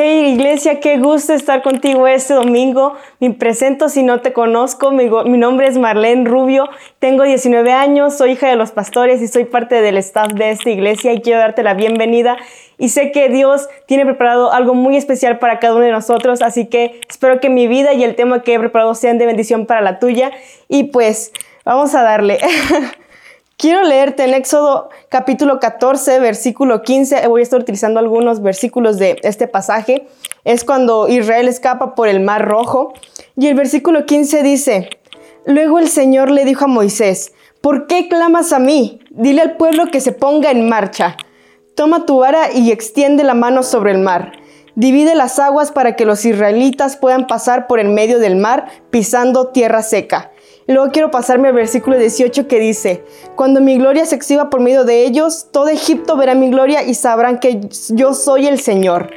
Hey iglesia, qué gusto estar contigo este domingo. Me presento si no te conozco. Mi, nombre es Marlene Rubio. Tengo 19 años, soy hija de los pastores y soy parte del staff de esta iglesia y quiero darte la bienvenida. Y sé que Dios tiene preparado algo muy especial para cada uno de nosotros, así que espero que mi vida y el tema que he preparado sean de bendición para la tuya. Y pues vamos a darle. Quiero leerte en Éxodo capítulo 14, versículo 15. Voy a estar utilizando algunos versículos de este pasaje. Es cuando Israel escapa por el mar rojo. Y el versículo 15 dice, Luego el Señor le dijo a Moisés, ¿por qué clamas a mí? Dile al pueblo que se ponga en marcha. Toma tu vara y extiende la mano sobre el mar. Divide las aguas para que los israelitas puedan pasar por el medio del mar pisando tierra seca. Luego quiero pasarme al versículo 18 que dice, cuando mi gloria se exhiba por medio de ellos, todo Egipto verá mi gloria y sabrán que yo soy el Señor.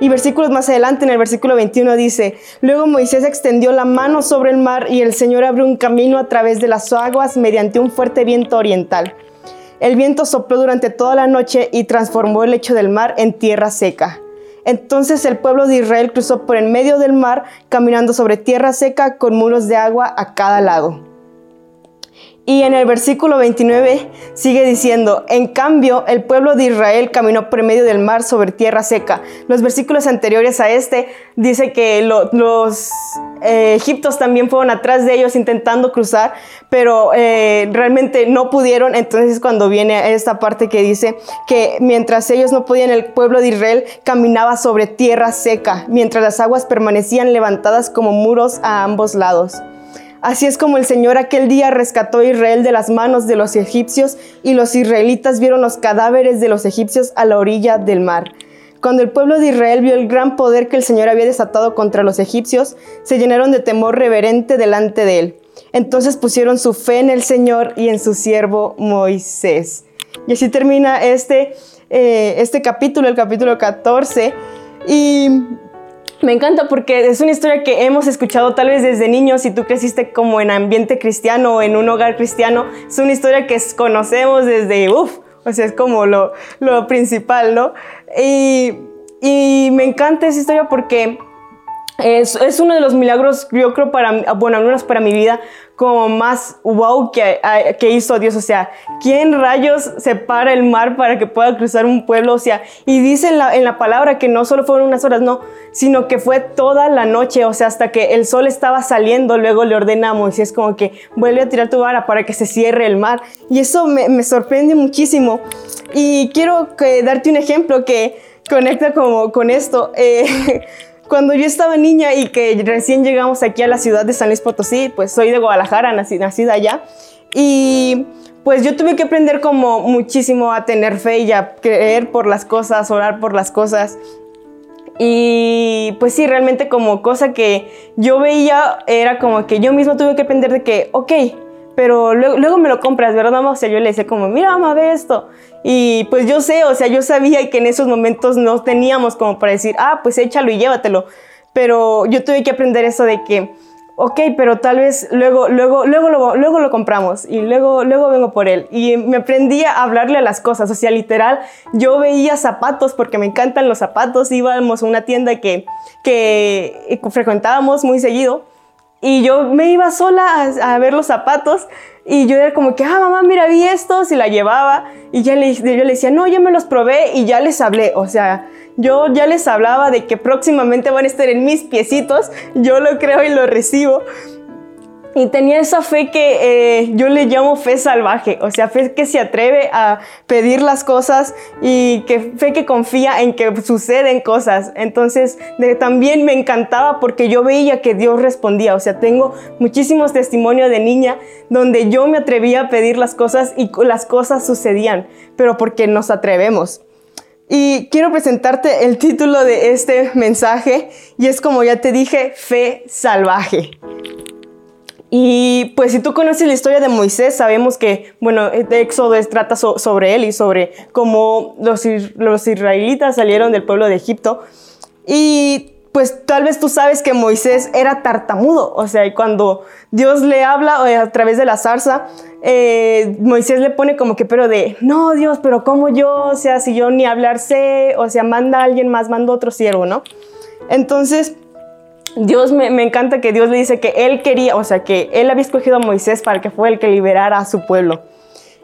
Y versículos más adelante, en el versículo 21 dice, luego Moisés extendió la mano sobre el mar y el Señor abrió un camino a través de las aguas mediante un fuerte viento oriental. El viento sopló durante toda la noche y transformó el lecho del mar en tierra seca. Entonces el pueblo de Israel cruzó por el medio del mar, caminando sobre tierra seca con muros de agua a cada lado. Y en el versículo 29 sigue diciendo, en cambio el pueblo de Israel caminó por medio del mar sobre tierra seca. Los versículos anteriores a este dice que los eh, egiptos también fueron atrás de ellos intentando cruzar, pero eh, realmente no pudieron. Entonces cuando viene esta parte que dice que mientras ellos no podían, el pueblo de Israel caminaba sobre tierra seca, mientras las aguas permanecían levantadas como muros a ambos lados. Así es como el Señor aquel día rescató a Israel de las manos de los egipcios y los israelitas vieron los cadáveres de los egipcios a la orilla del mar. Cuando el pueblo de Israel vio el gran poder que el Señor había desatado contra los egipcios, se llenaron de temor reverente delante de él. Entonces pusieron su fe en el Señor y en su siervo Moisés. Y así termina este, eh, este capítulo, el capítulo 14. Y me encanta porque es una historia que hemos escuchado tal vez desde niños, si tú creciste como en ambiente cristiano o en un hogar cristiano, es una historia que conocemos desde, uff, o sea, es como lo, lo principal, ¿no? Y, y, me encanta esa historia porque es, uno de los milagros, yo creo, para, bueno, al menos para mi vida, como más wow que, hizo Dios. O sea, ¿quién rayos separa el mar para que pueda cruzar un pueblo? O sea, y dice en la, palabra que no solo fueron unas horas, no, sino que fue toda la noche, o sea, hasta que el sol estaba saliendo, luego le ordenamos y es como que vuelve a tirar tu vara para que se cierre el mar. Y eso me, sorprende muchísimo. Y quiero que, darte un ejemplo que conecta como con esto. Eh, Cuando yo estaba niña y que recién llegamos aquí a la ciudad de San Luis Potosí, pues soy de Guadalajara, nacida allá, y pues yo tuve que aprender como muchísimo a tener fe y a creer por las cosas, orar por las cosas. Y pues sí, realmente como cosa que yo veía era como que yo mismo tuve que aprender de que, ok, pero luego, me lo compras, ¿verdad, mamá? O sea, yo le decía como, mira, mamá, ve esto. Y pues yo sé, o sea, yo sabía que en esos momentos no teníamos como para decir, ah, pues échalo y llévatelo. Pero yo tuve que aprender eso de que, ok, pero tal vez luego, luego, luego, lo, luego lo compramos y luego, luego vengo por él. Y me aprendí a hablarle a las cosas, o sea, literal, yo veía zapatos porque me encantan los zapatos, íbamos a una tienda que, que frecuentábamos muy seguido y yo me iba sola a, ver los zapatos y yo era como que, ah, mamá, mira, vi estos y la llevaba y ya yo le decía, no, ya me los probé y ya les hablé. O sea, yo ya les hablaba de que próximamente van a estar en mis piecitos, yo lo creo y lo recibo. Y tenía esa fe que eh, yo le llamo fe salvaje, o sea, fe que se atreve a pedir las cosas y que fe que confía en que suceden cosas. Entonces, también me encantaba porque yo veía que Dios respondía, o sea, tengo muchísimos testimonios de niña donde yo me atrevía a pedir las cosas y las cosas sucedían, pero porque nos atrevemos. Y quiero presentarte el título de este mensaje y es como ya te dije, fe salvaje. Y pues si tú conoces la historia de Moisés, sabemos que, bueno, Éxodo trata sobre él y sobre cómo los, los israelitas salieron del pueblo de Egipto. Y pues tal vez tú sabes que Moisés era tartamudo, o sea, y cuando Dios le habla a través de la zarza, eh, Moisés le pone como que, pero de, no Dios, pero ¿cómo yo? O sea, si yo ni hablar sé, o sea, manda a alguien más, manda otro siervo, ¿no? Entonces, Dios me, me, encanta que Dios le dice que él quería, o sea, que él había escogido a Moisés para que fue el que liberara a su pueblo.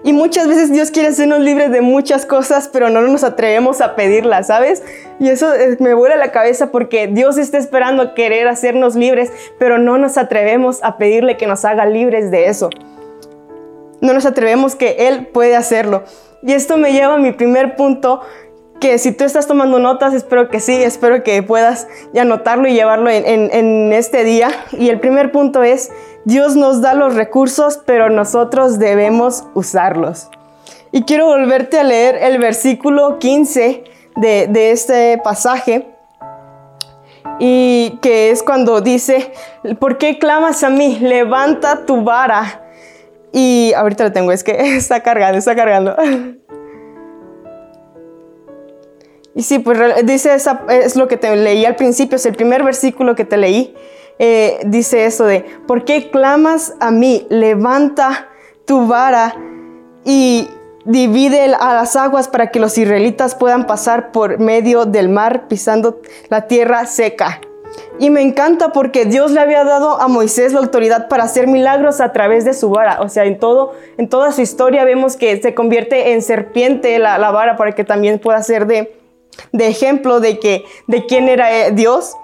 Y muchas veces Dios quiere hacernos libres de muchas cosas, pero no nos atrevemos a pedirlas, ¿sabes? Y eso eh, me vuela la cabeza porque Dios está esperando querer hacernos libres, pero no nos atrevemos a pedirle que nos haga libres de eso. No nos atrevemos que Él puede hacerlo. Y esto me lleva a mi primer punto, que si tú estás tomando notas, espero que sí, espero que puedas ya anotarlo y llevarlo en, este día. Y el primer punto es, Dios nos da los recursos, pero nosotros debemos usarlos. Y quiero volverte a leer el versículo 15 de, este pasaje, y que es cuando dice, ¿por qué clamas a mí? Levanta tu vara. Y ahorita lo tengo, es que está cargando, está cargando. Y sí, pues dice, esa, es lo que te leí al principio, es el primer versículo que te leí. Eh, dice eso de, ¿por qué clamas a mí? Levanta tu vara y divide a las aguas para que los israelitas puedan pasar por medio del mar pisando la tierra seca. Y me encanta porque Dios le había dado a Moisés la autoridad para hacer milagros a través de su vara. O sea, en, todo, en toda su historia vemos que se convierte en serpiente la, la vara para que también pueda ser de, de ejemplo de, que, de quién era eh, Dios.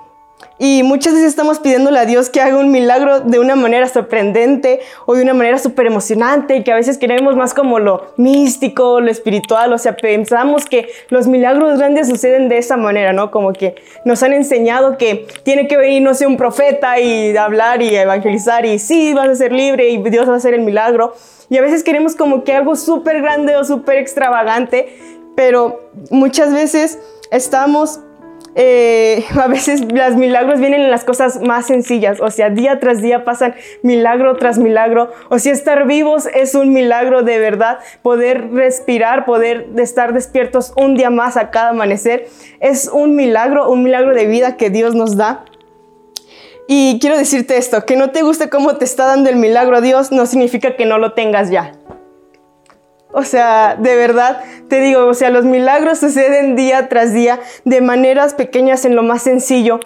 Y muchas veces estamos pidiéndole a Dios que haga un milagro de una manera sorprendente o de una manera súper emocionante y que a veces queremos más como lo místico, lo espiritual, o sea, pensamos que los milagros grandes suceden de esa manera, ¿no? Como que nos han enseñado que tiene que venir, no sé, un profeta y hablar y evangelizar y sí, vas a ser libre y Dios va a hacer el milagro. Y a veces queremos como que algo súper grande o súper extravagante, pero muchas veces estamos eh, a veces los milagros vienen en las cosas más sencillas, o sea, día tras día pasan milagro tras milagro, o sea, estar vivos es un milagro de verdad, poder respirar, poder estar despiertos un día más a cada amanecer, es un milagro, un milagro de vida que Dios nos da. Y quiero decirte esto, que no te guste cómo te está dando el milagro a Dios no significa que no lo tengas ya. O sea, de verdad, te digo, o sea, los milagros suceden día tras día de maneras pequeñas en lo más sencillo.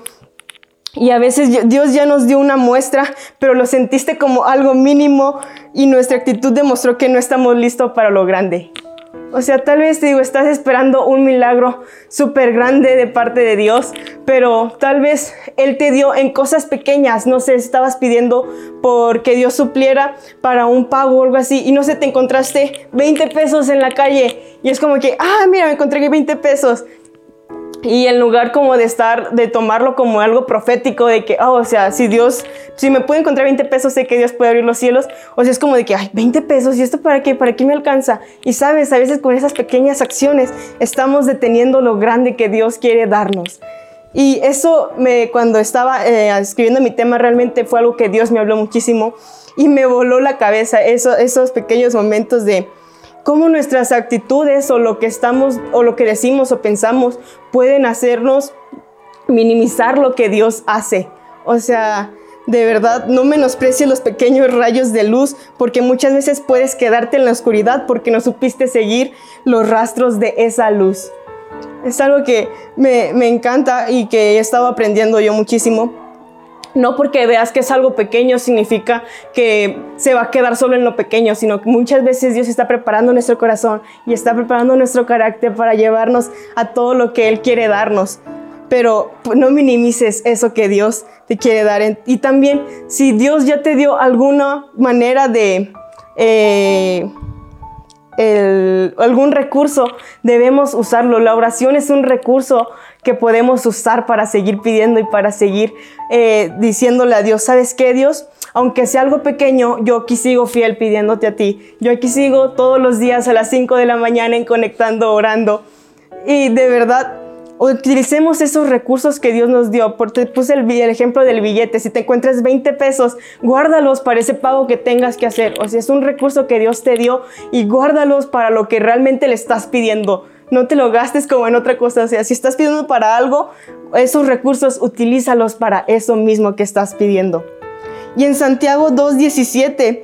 Y a veces Dios ya nos dio una muestra, pero lo sentiste como algo mínimo y nuestra actitud demostró que no estamos listos para lo grande. O sea, tal vez te digo, estás esperando un milagro súper grande de parte de Dios, pero tal vez Él te dio en cosas pequeñas, no sé, estabas pidiendo porque Dios supliera para un pago o algo así, y no sé, te encontraste 20 pesos en la calle, y es como que, ah, mira, me encontré 20 pesos, y en lugar como de estar, de tomarlo como algo profético, de que, oh, o sea, si Dios, si me puede encontrar 20 pesos, sé que Dios puede abrir los cielos. O sea, es como de que, ay, 20 pesos, ¿y esto para qué? ¿Para qué me alcanza? Y sabes, a veces con esas pequeñas acciones estamos deteniendo lo grande que Dios quiere darnos. Y eso, me, cuando estaba eh, escribiendo mi tema, realmente fue algo que Dios me habló muchísimo y me voló la cabeza, eso, esos pequeños momentos de cómo nuestras actitudes o lo que estamos o lo que decimos o pensamos pueden hacernos minimizar lo que Dios hace. O sea, de verdad, no menosprecies los pequeños rayos de luz, porque muchas veces puedes quedarte en la oscuridad porque no supiste seguir los rastros de esa luz. Es algo que me, me encanta y que he estado aprendiendo yo muchísimo no porque veas que es algo pequeño significa que se va a quedar solo en lo pequeño, sino que muchas veces Dios está preparando nuestro corazón y está preparando nuestro carácter para llevarnos a todo lo que Él quiere darnos. Pero no minimices eso que Dios te quiere dar. Y también, si Dios ya te dio alguna manera de... Eh, algún recurso, debemos usarlo. La oración es un recurso que podemos usar para seguir pidiendo y para seguir eh, diciéndole a Dios, ¿sabes qué Dios? Aunque sea algo pequeño, yo aquí sigo fiel pidiéndote a ti. Yo aquí sigo todos los días a las 5 de la mañana en conectando, orando. Y de verdad, utilicemos esos recursos que Dios nos dio. Te puse el, ejemplo del billete. Si te encuentras 20 pesos, guárdalos para ese pago que tengas que hacer. O sea, es un recurso que Dios te dio y guárdalos para lo que realmente le estás pidiendo no te lo gastes como en otra cosa. O sea, si estás pidiendo para algo, esos recursos utilízalos para eso mismo que estás pidiendo. Y en Santiago 2.17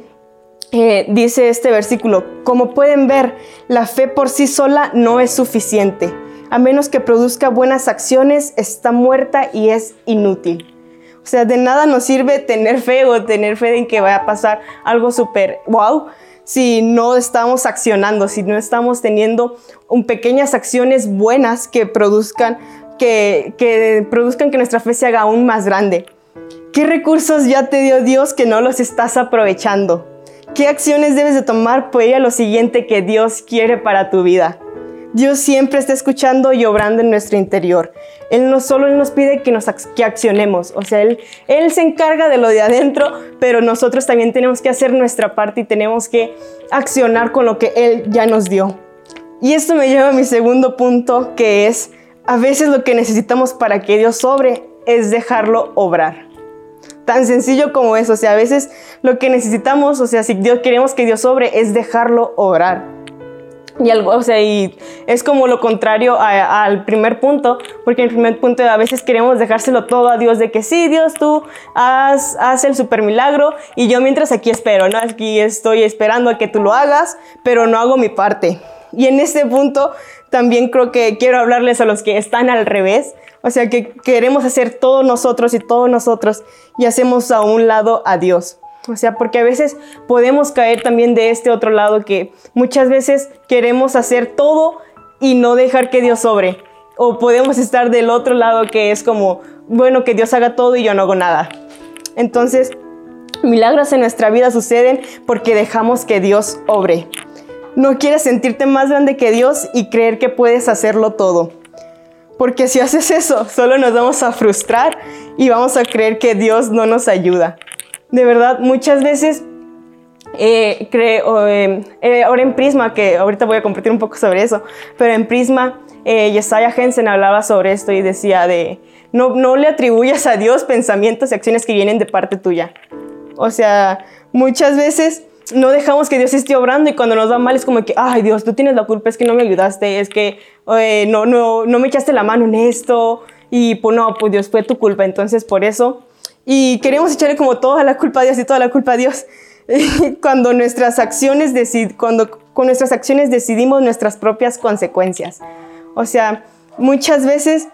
eh, dice este versículo, como pueden ver, la fe por sí sola no es suficiente. A menos que produzca buenas acciones, está muerta y es inútil. O sea, de nada nos sirve tener fe o tener fe en que vaya a pasar algo súper wow si no estamos accionando, si no estamos teniendo un, pequeñas acciones buenas que produzcan que, que produzcan que nuestra fe se haga aún más grande. ¿Qué recursos ya te dio Dios que no los estás aprovechando? ¿Qué acciones debes de tomar para ir a lo siguiente que Dios quiere para tu vida? Dios siempre está escuchando y obrando en nuestro interior. Él no solo nos pide que, nos, que accionemos, o sea, él, él se encarga de lo de adentro, pero nosotros también tenemos que hacer nuestra parte y tenemos que accionar con lo que Él ya nos dio. Y esto me lleva a mi segundo punto, que es, a veces lo que necesitamos para que Dios sobre es dejarlo obrar. Tan sencillo como eso, o sea, a veces lo que necesitamos, o sea, si Dios queremos que Dios sobre es dejarlo obrar. Y, algo, o sea, y es como lo contrario al primer punto, porque en el primer punto a veces queremos dejárselo todo a Dios, de que sí, Dios, tú haz, haz el super milagro y yo mientras aquí espero, ¿no? Aquí estoy esperando a que tú lo hagas, pero no hago mi parte. Y en este punto también creo que quiero hablarles a los que están al revés, o sea, que queremos hacer todo nosotros y todo nosotros y hacemos a un lado a Dios. O sea, porque a veces podemos caer también de este otro lado que muchas veces queremos hacer todo y no dejar que Dios sobre. O podemos estar del otro lado que es como, bueno, que Dios haga todo y yo no hago nada. Entonces, milagros en nuestra vida suceden porque dejamos que Dios obre. No quieres sentirte más grande que Dios y creer que puedes hacerlo todo. Porque si haces eso, solo nos vamos a frustrar y vamos a creer que Dios no nos ayuda de verdad, muchas veces eh, creo, eh, eh, ahora en Prisma, que ahorita voy a compartir un poco sobre eso, pero en Prisma, eh, Yesaya Hensen hablaba sobre esto y decía de, no, no le atribuyas a Dios pensamientos y acciones que vienen de parte tuya. O sea, muchas veces no dejamos que Dios esté obrando y cuando nos va mal es como que, ay Dios, tú tienes la culpa, es que no me ayudaste, es que no, no, no me echaste la mano en esto y pues no, pues Dios fue tu culpa. Entonces por eso y queremos echarle como toda la culpa a Dios y toda la culpa a Dios. cuando nuestras acciones cuando con nuestras acciones decidimos nuestras propias consecuencias. O sea, muchas veces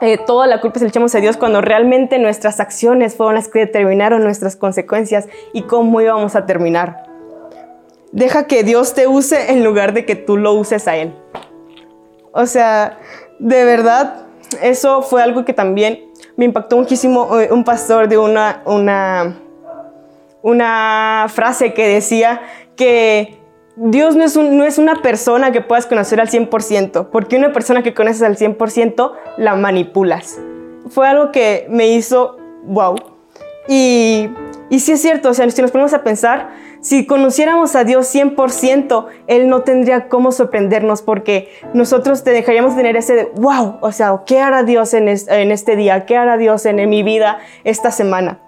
eh, toda la culpa se le echamos a Dios cuando realmente nuestras acciones fueron las que determinaron nuestras consecuencias y cómo íbamos a terminar. Deja que Dios te use en lugar de que tú lo uses a Él. O sea, de verdad, eso fue algo que también me impactó muchísimo eh, un pastor de una, una, una frase que decía que Dios no es, no es una persona que puedas conocer al 100%, porque una persona que conoces al 100% la manipulas. Fue algo que me hizo wow. Y, y sí es cierto, o sea, si nos ponemos a pensar, si conociéramos a Dios 100%, Él no tendría cómo sorprendernos porque nosotros te dejaríamos tener ese de, wow, o sea, ¿qué hará Dios en, este día? ¿Qué hará Dios en, mi vida esta semana?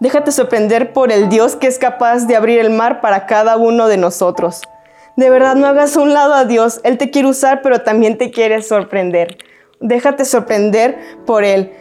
Déjate sorprender por el Dios que es capaz de abrir el mar para cada uno de nosotros. De verdad, no hagas un lado a Dios. Él te quiere usar, pero también te quiere sorprender. Déjate sorprender por Él,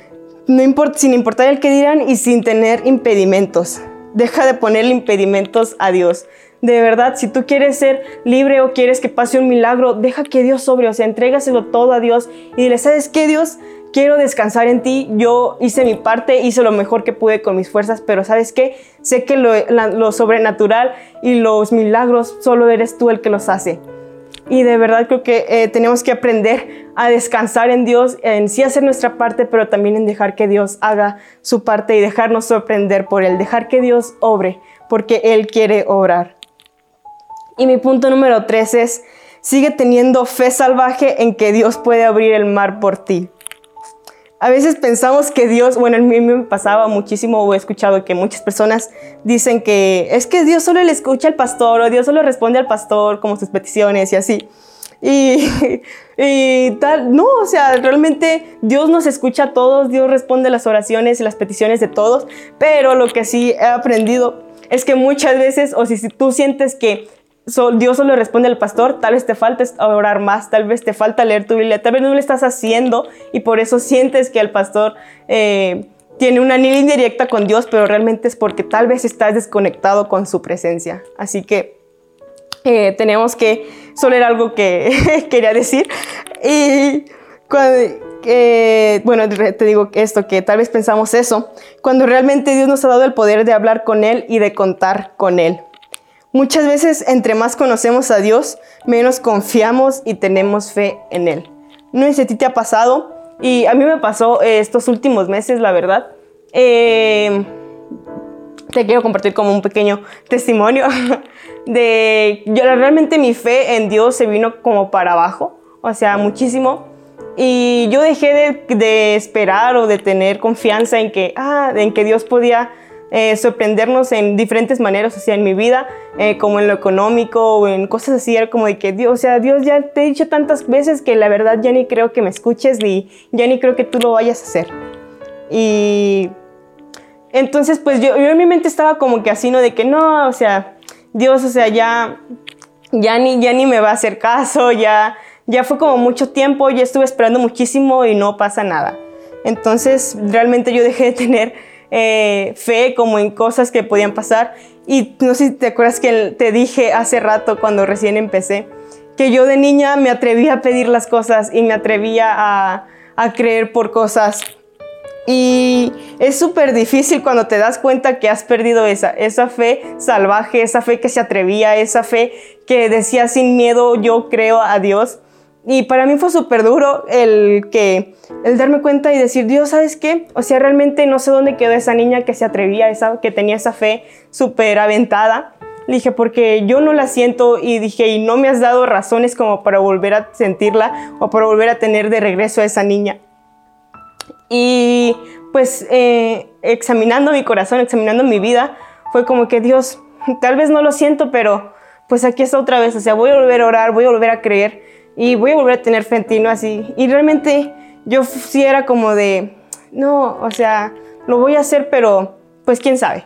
sin importar el que dirán y sin tener impedimentos. Deja de ponerle impedimentos a Dios. De verdad, si tú quieres ser libre o quieres que pase un milagro, deja que Dios sobre, o sea, entrégaselo todo a Dios y dile, ¿sabes qué, Dios? Quiero descansar en ti, yo hice mi parte, hice lo mejor que pude con mis fuerzas, pero ¿sabes qué? Sé que lo sobrenatural y los milagros solo eres tú el que los hace. Y de verdad creo que eh, tenemos que aprender a descansar en Dios, en sí hacer nuestra parte, pero también en dejar que Dios haga su parte y dejarnos sorprender por Él, dejar que Dios obre, porque Él quiere obrar. Y mi punto número tres es, sigue teniendo fe salvaje en que Dios puede abrir el mar por ti. A veces pensamos que Dios, bueno, a mí me pasaba muchísimo, o he escuchado que muchas personas dicen que es que Dios solo le escucha al pastor o Dios solo responde al pastor como sus peticiones y así. Y, tal, no, o sea, realmente Dios nos escucha a todos, Dios responde las oraciones y las peticiones de todos, pero lo que sí he aprendido es que muchas veces, o si tú sientes que Dios solo responde al pastor, tal vez te falta orar más, tal vez te falta leer tu Biblia, tal vez no lo estás haciendo y por eso sientes que el pastor eh, tiene una línea directa con Dios, pero realmente es porque tal vez estás desconectado con su presencia. Así que eh, tenemos que, solo era algo que quería decir. Y bueno, te digo esto, que tal vez pensamos eso, cuando realmente Dios nos ha dado el poder de hablar con Él y de contar con Él. Muchas veces, entre más conocemos a Dios, menos confiamos y tenemos fe en Él. No sé si a ti te ha pasado, y a mí me pasó eh, estos últimos meses, la verdad. Eh, te quiero compartir como un pequeño testimonio de yo realmente mi fe en Dios se vino como para abajo, o sea, muchísimo. Y yo dejé de, de esperar o de tener confianza en que, ah, en que Dios podía eh, sorprendernos en diferentes maneras, o en mi vida, eh, como en lo económico o en cosas así, era como de que Dios, o sea, Dios ya te he dicho tantas veces que la verdad ya ni creo que me escuches ni ya ni creo que tú lo vayas a hacer. Y entonces, pues yo, yo en mi mente estaba como que así, ¿no? De que no, o sea, Dios, o sea, ya, ya, ni, ya ni me va a hacer caso, ya, ya fue como mucho tiempo, ya estuve esperando muchísimo y no pasa nada. Entonces, realmente yo dejé de tener eh, fe como en cosas que podían pasar. Y no sé si te acuerdas que te dije hace rato cuando recién empecé, que yo de niña me atrevía a pedir las cosas y me atrevía a, a creer por cosas. Y es súper difícil cuando te das cuenta que has perdido esa, esa fe salvaje, esa fe que se atrevía, esa fe que decía sin miedo yo creo a Dios. Y para mí fue súper duro el que el darme cuenta y decir, Dios, ¿sabes qué? O sea, realmente no sé dónde quedó esa niña que se atrevía, esa, que tenía esa fe súper aventada. Dije, porque yo no la siento y dije, y no me has dado razones como para volver a sentirla o para volver a tener de regreso a esa niña. Y pues eh, examinando mi corazón, examinando mi vida, fue como que Dios, tal vez no lo siento, pero pues aquí está otra vez, o sea, voy a volver a orar, voy a volver a creer y voy a volver a tener fe en ti, ¿no? Así. Y realmente yo sí era como de, no, o sea, lo voy a hacer, pero pues quién sabe.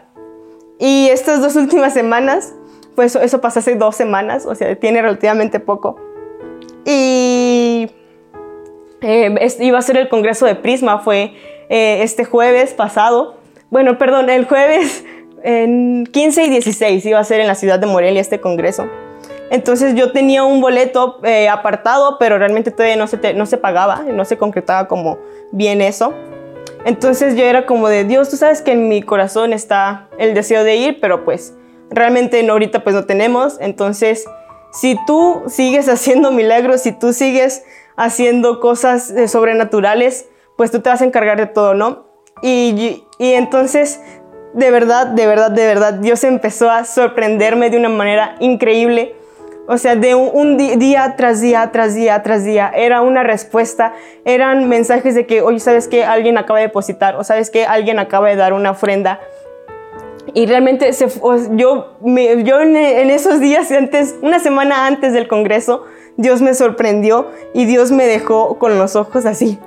Y estas dos últimas semanas, pues eso pasó hace dos semanas, o sea, tiene relativamente poco. Y eh, iba a ser el congreso de Prisma, fue eh, este jueves pasado. Bueno, perdón, el jueves en 15 y 16 iba a ser en la ciudad de Morelia este congreso. Entonces yo tenía un boleto eh, apartado, pero realmente todavía no se, no se pagaba, no se concretaba como bien eso. Entonces yo era como de, Dios, tú sabes que en mi corazón está el deseo de ir, pero pues realmente no, ahorita pues no tenemos. Entonces, si tú sigues haciendo milagros, si tú sigues haciendo cosas eh, sobrenaturales, pues tú te vas a encargar de todo, ¿no? Y, y entonces, de verdad, de verdad, de verdad, Dios empezó a sorprenderme de una manera increíble o sea, de un, día tras día, tras día, tras día, era una respuesta, eran mensajes de que, oye, ¿sabes qué? Alguien acaba de depositar, o ¿sabes qué? Alguien acaba de dar una ofrenda. Y realmente yo, yo en, en esos días antes, una semana antes del Congreso, Dios me sorprendió y Dios me dejó con los ojos así,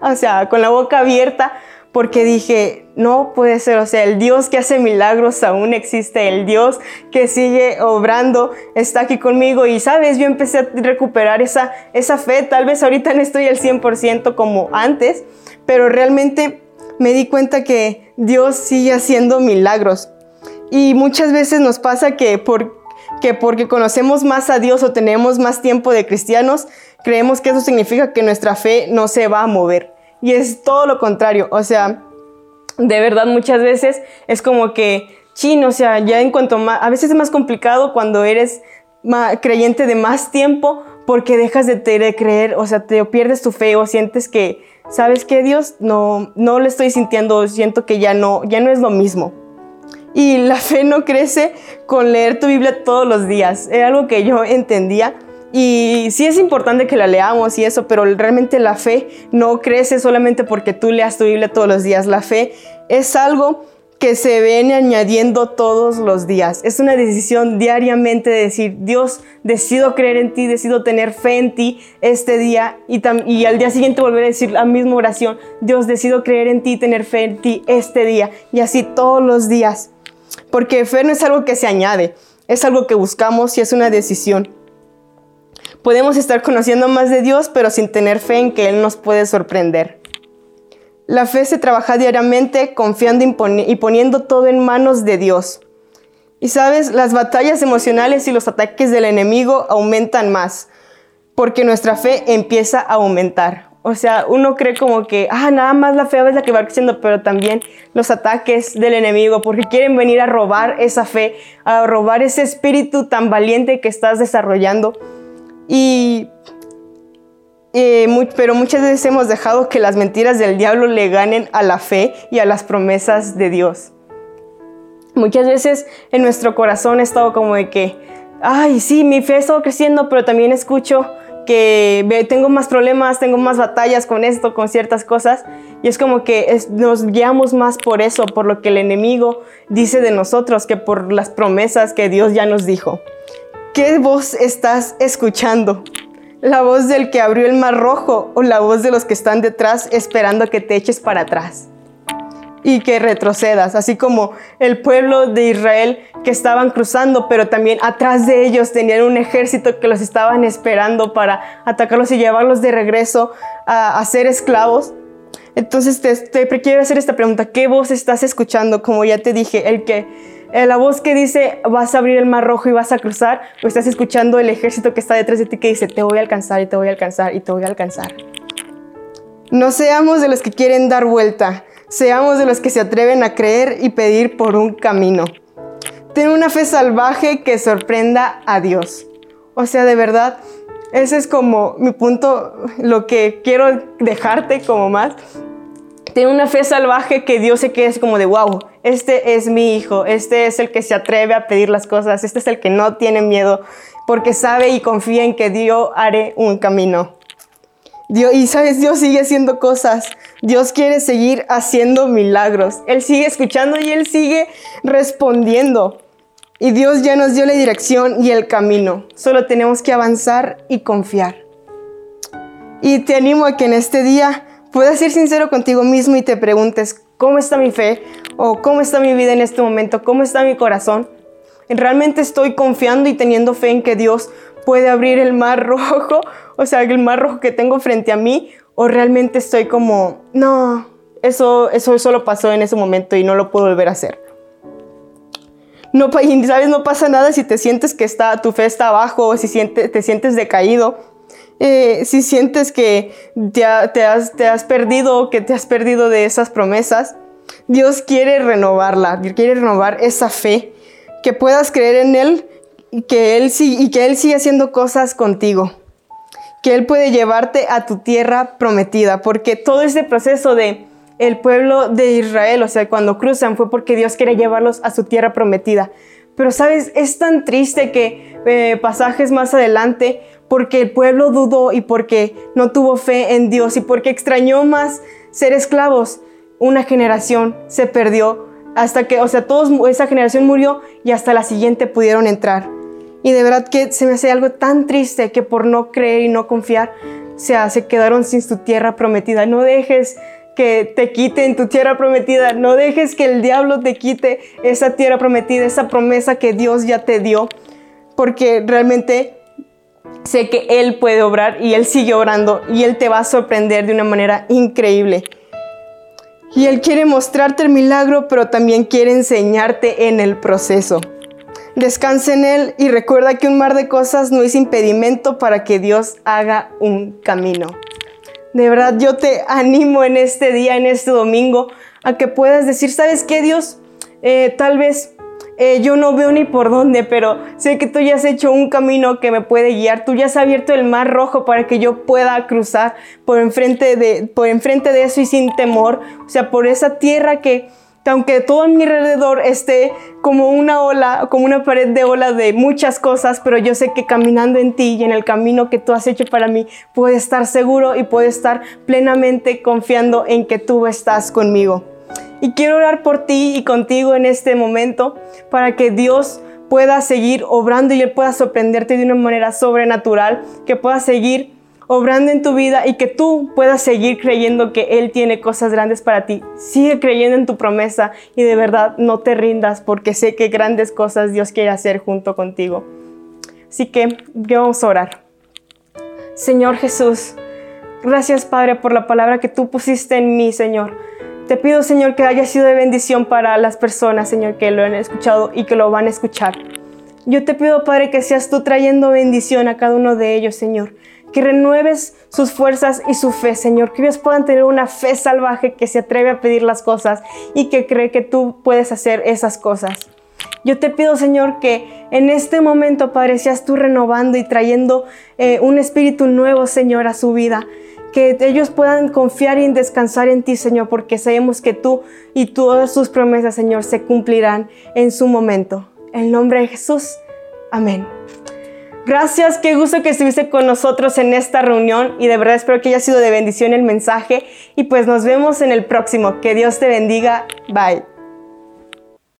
o sea, con la boca abierta, porque dije, no puede ser, o sea, el Dios que hace milagros aún existe, el Dios que sigue obrando está aquí conmigo y sabes, yo empecé a recuperar esa, esa fe, tal vez ahorita no estoy al 100% como antes, pero realmente me di cuenta que Dios sigue haciendo milagros. Y muchas veces nos pasa que, por, que porque conocemos más a Dios o tenemos más tiempo de cristianos, creemos que eso significa que nuestra fe no se va a mover. Y es todo lo contrario, o sea, de verdad muchas veces es como que, chino, o sea, ya en cuanto más, a veces es más complicado cuando eres creyente de más tiempo porque dejas de, creer, o sea, te pierdes tu fe o sientes que, ¿sabes qué, Dios? No, no lo estoy sintiendo, siento que ya no, ya no es lo mismo. Y la fe no crece con leer tu Biblia todos los días. Era algo que yo entendía y sí es importante que la leamos y eso, pero realmente la fe no crece solamente porque tú leas tu Biblia todos los días. La fe es algo que se viene añadiendo todos los días. Es una decisión diariamente de decir, Dios, decido creer en ti, decido tener fe en ti este día y, al día siguiente volver a decir la misma oración, Dios, decido creer en ti, tener fe en ti este día y así todos los días. Porque fe no es algo que se añade, Es algo que buscamos y es una decisión. Podemos estar conociendo más de Dios, pero sin tener fe en que Él nos puede sorprender. La fe se trabaja diariamente confiando y poniendo todo en manos de Dios. Y sabes, las batallas emocionales y los ataques del enemigo aumentan más, porque nuestra fe empieza a aumentar. O sea, uno cree como que, ah, nada más la fe es la que va creciendo, pero también los ataques del enemigo, porque quieren venir a robar esa fe, a robar ese espíritu tan valiente que estás desarrollando. Y, eh, pero muchas veces hemos dejado que las mentiras del diablo le ganen a la fe y a las promesas de Dios. Muchas veces en nuestro corazón he estado como de que, ay, sí, mi fe está creciendo, pero también escucho que tengo más problemas, tengo más batallas con esto, con ciertas cosas. Y es como que nos guiamos más por eso, por lo que el enemigo dice de nosotros, que por las promesas que Dios ya nos dijo. ¿Qué voz estás escuchando? ¿La voz del que abrió el mar rojo o la voz de los que están detrás esperando que te eches para atrás? y que retrocedas, así como el pueblo de Israel que estaban cruzando, pero también atrás de ellos tenían un ejército que los estaban esperando para atacarlos y llevarlos de regreso a, ser esclavos. Entonces te, quiero hacer esta pregunta, ¿qué voz estás escuchando? Como ya te dije, el que eh, la voz que dice vas a abrir el mar rojo y vas a cruzar, o estás escuchando el ejército que está detrás de ti que dice te voy a alcanzar y te voy a alcanzar y te voy a alcanzar. No seamos de los que quieren dar vuelta, Seamos de los que se atreven a creer y pedir por un camino. Ten una fe salvaje que sorprenda a Dios. O sea, de verdad, ese es como mi punto, lo que quiero dejarte como más. Ten una fe salvaje que Dios se quede como de, wow, este es mi hijo, este es el que se atreve a pedir las cosas, este es el que no tiene miedo, porque sabe y confía en que Dios haré un camino. Dios, y sabes, Dios sigue haciendo cosas. Dios quiere seguir haciendo milagros. Él sigue escuchando y Él sigue respondiendo. Y Dios ya nos dio la dirección y el camino. Solo tenemos que avanzar y confiar. Y te animo a que en este día puedas ser sincero contigo mismo y te preguntes, ¿cómo está mi fe? ¿O cómo está mi vida en este momento? ¿Cómo está mi corazón? ¿Realmente estoy confiando y teniendo fe en que Dios puede abrir el mar rojo, o sea, el mar rojo que tengo frente a mí, o realmente estoy como, no, eso, eso solo pasó en ese momento y no lo puedo volver a hacer. No, ¿sabes? no pasa nada si te sientes que está, tu fe está abajo o si te sientes decaído. Eh, si sientes que te, te, has, perdido, que te has perdido de esas promesas, Dios quiere renovarla, quiere renovar esa fe, que puedas creer en Él que Él, y que sigue haciendo cosas contigo. Que Él puede llevarte a tu tierra prometida. Porque todo este proceso de el pueblo de Israel, o sea, cuando cruzan fue porque Dios quiere llevarlos a su tierra prometida. Pero sabes, es tan triste que eh, pasajes más adelante, porque el pueblo dudó y porque no tuvo fe en Dios y porque extrañó más ser esclavos, una generación se perdió hasta que, o sea, todos, esa generación murió y hasta la siguiente pudieron entrar. Y de verdad que se me hace algo tan triste que por no creer y no confiar, se, se quedaron sin su tierra prometida. No dejes que te quiten tu tierra prometida. No dejes que el diablo te quite esa tierra prometida, esa promesa que Dios ya te dio. Porque realmente sé que Él puede obrar y Él sigue obrando y Él te va a sorprender de una manera increíble. Y Él quiere mostrarte el milagro, pero también quiere enseñarte en el proceso. Descansa en Él y recuerda que un mar de cosas no es impedimento para que Dios haga un camino. De verdad, yo te animo en este día, en este domingo, a que puedas decir, ¿sabes qué, Dios? Eh, tal vez eh, yo no veo ni por dónde, pero sé que tú ya has hecho un camino que me puede guiar. Tú ya has abierto el mar rojo para que yo pueda cruzar por enfrente de, por enfrente de eso y sin temor. O sea, por esa tierra que, aunque todo a mi alrededor esté como una ola, como una pared de ola de muchas cosas, pero yo sé que caminando en ti y en el camino que tú has hecho para mí, puedo estar seguro y puedo estar plenamente confiando en que tú estás conmigo. Y quiero orar por ti y contigo en este momento para que Dios pueda seguir obrando y Él pueda sorprenderte de una manera sobrenatural, que pueda seguir obrando en tu vida y que tú puedas seguir creyendo que Él tiene cosas grandes para ti. Sigue creyendo en tu promesa y de verdad no te rindas porque sé que grandes cosas Dios quiere hacer junto contigo. Así que vamos a orar. Señor Jesús, gracias Padre por la palabra que tú pusiste en mí, Señor. Te pido, Señor, que haya sido de bendición para las personas, Señor, que lo han escuchado y que lo van a escuchar. Yo te pido, Padre, que seas tú trayendo bendición a cada uno de ellos, Señor que renueves sus fuerzas y su fe, Señor, que ellos puedan tener una fe salvaje que se atreve a pedir las cosas y que cree que tú puedes hacer esas cosas. Yo te pido, Señor, que en este momento, Padre, seas tú renovando y trayendo eh, un espíritu nuevo, Señor, a su vida. Que ellos puedan confiar y descansar en ti, Señor, porque sabemos que tú y todas sus promesas, Señor, se cumplirán en su momento. En nombre de Jesús. Amén. Gracias, qué gusto que estuviste con nosotros en esta reunión y de verdad espero que haya sido de bendición el mensaje y pues nos vemos en el próximo. Que Dios te bendiga. Bye.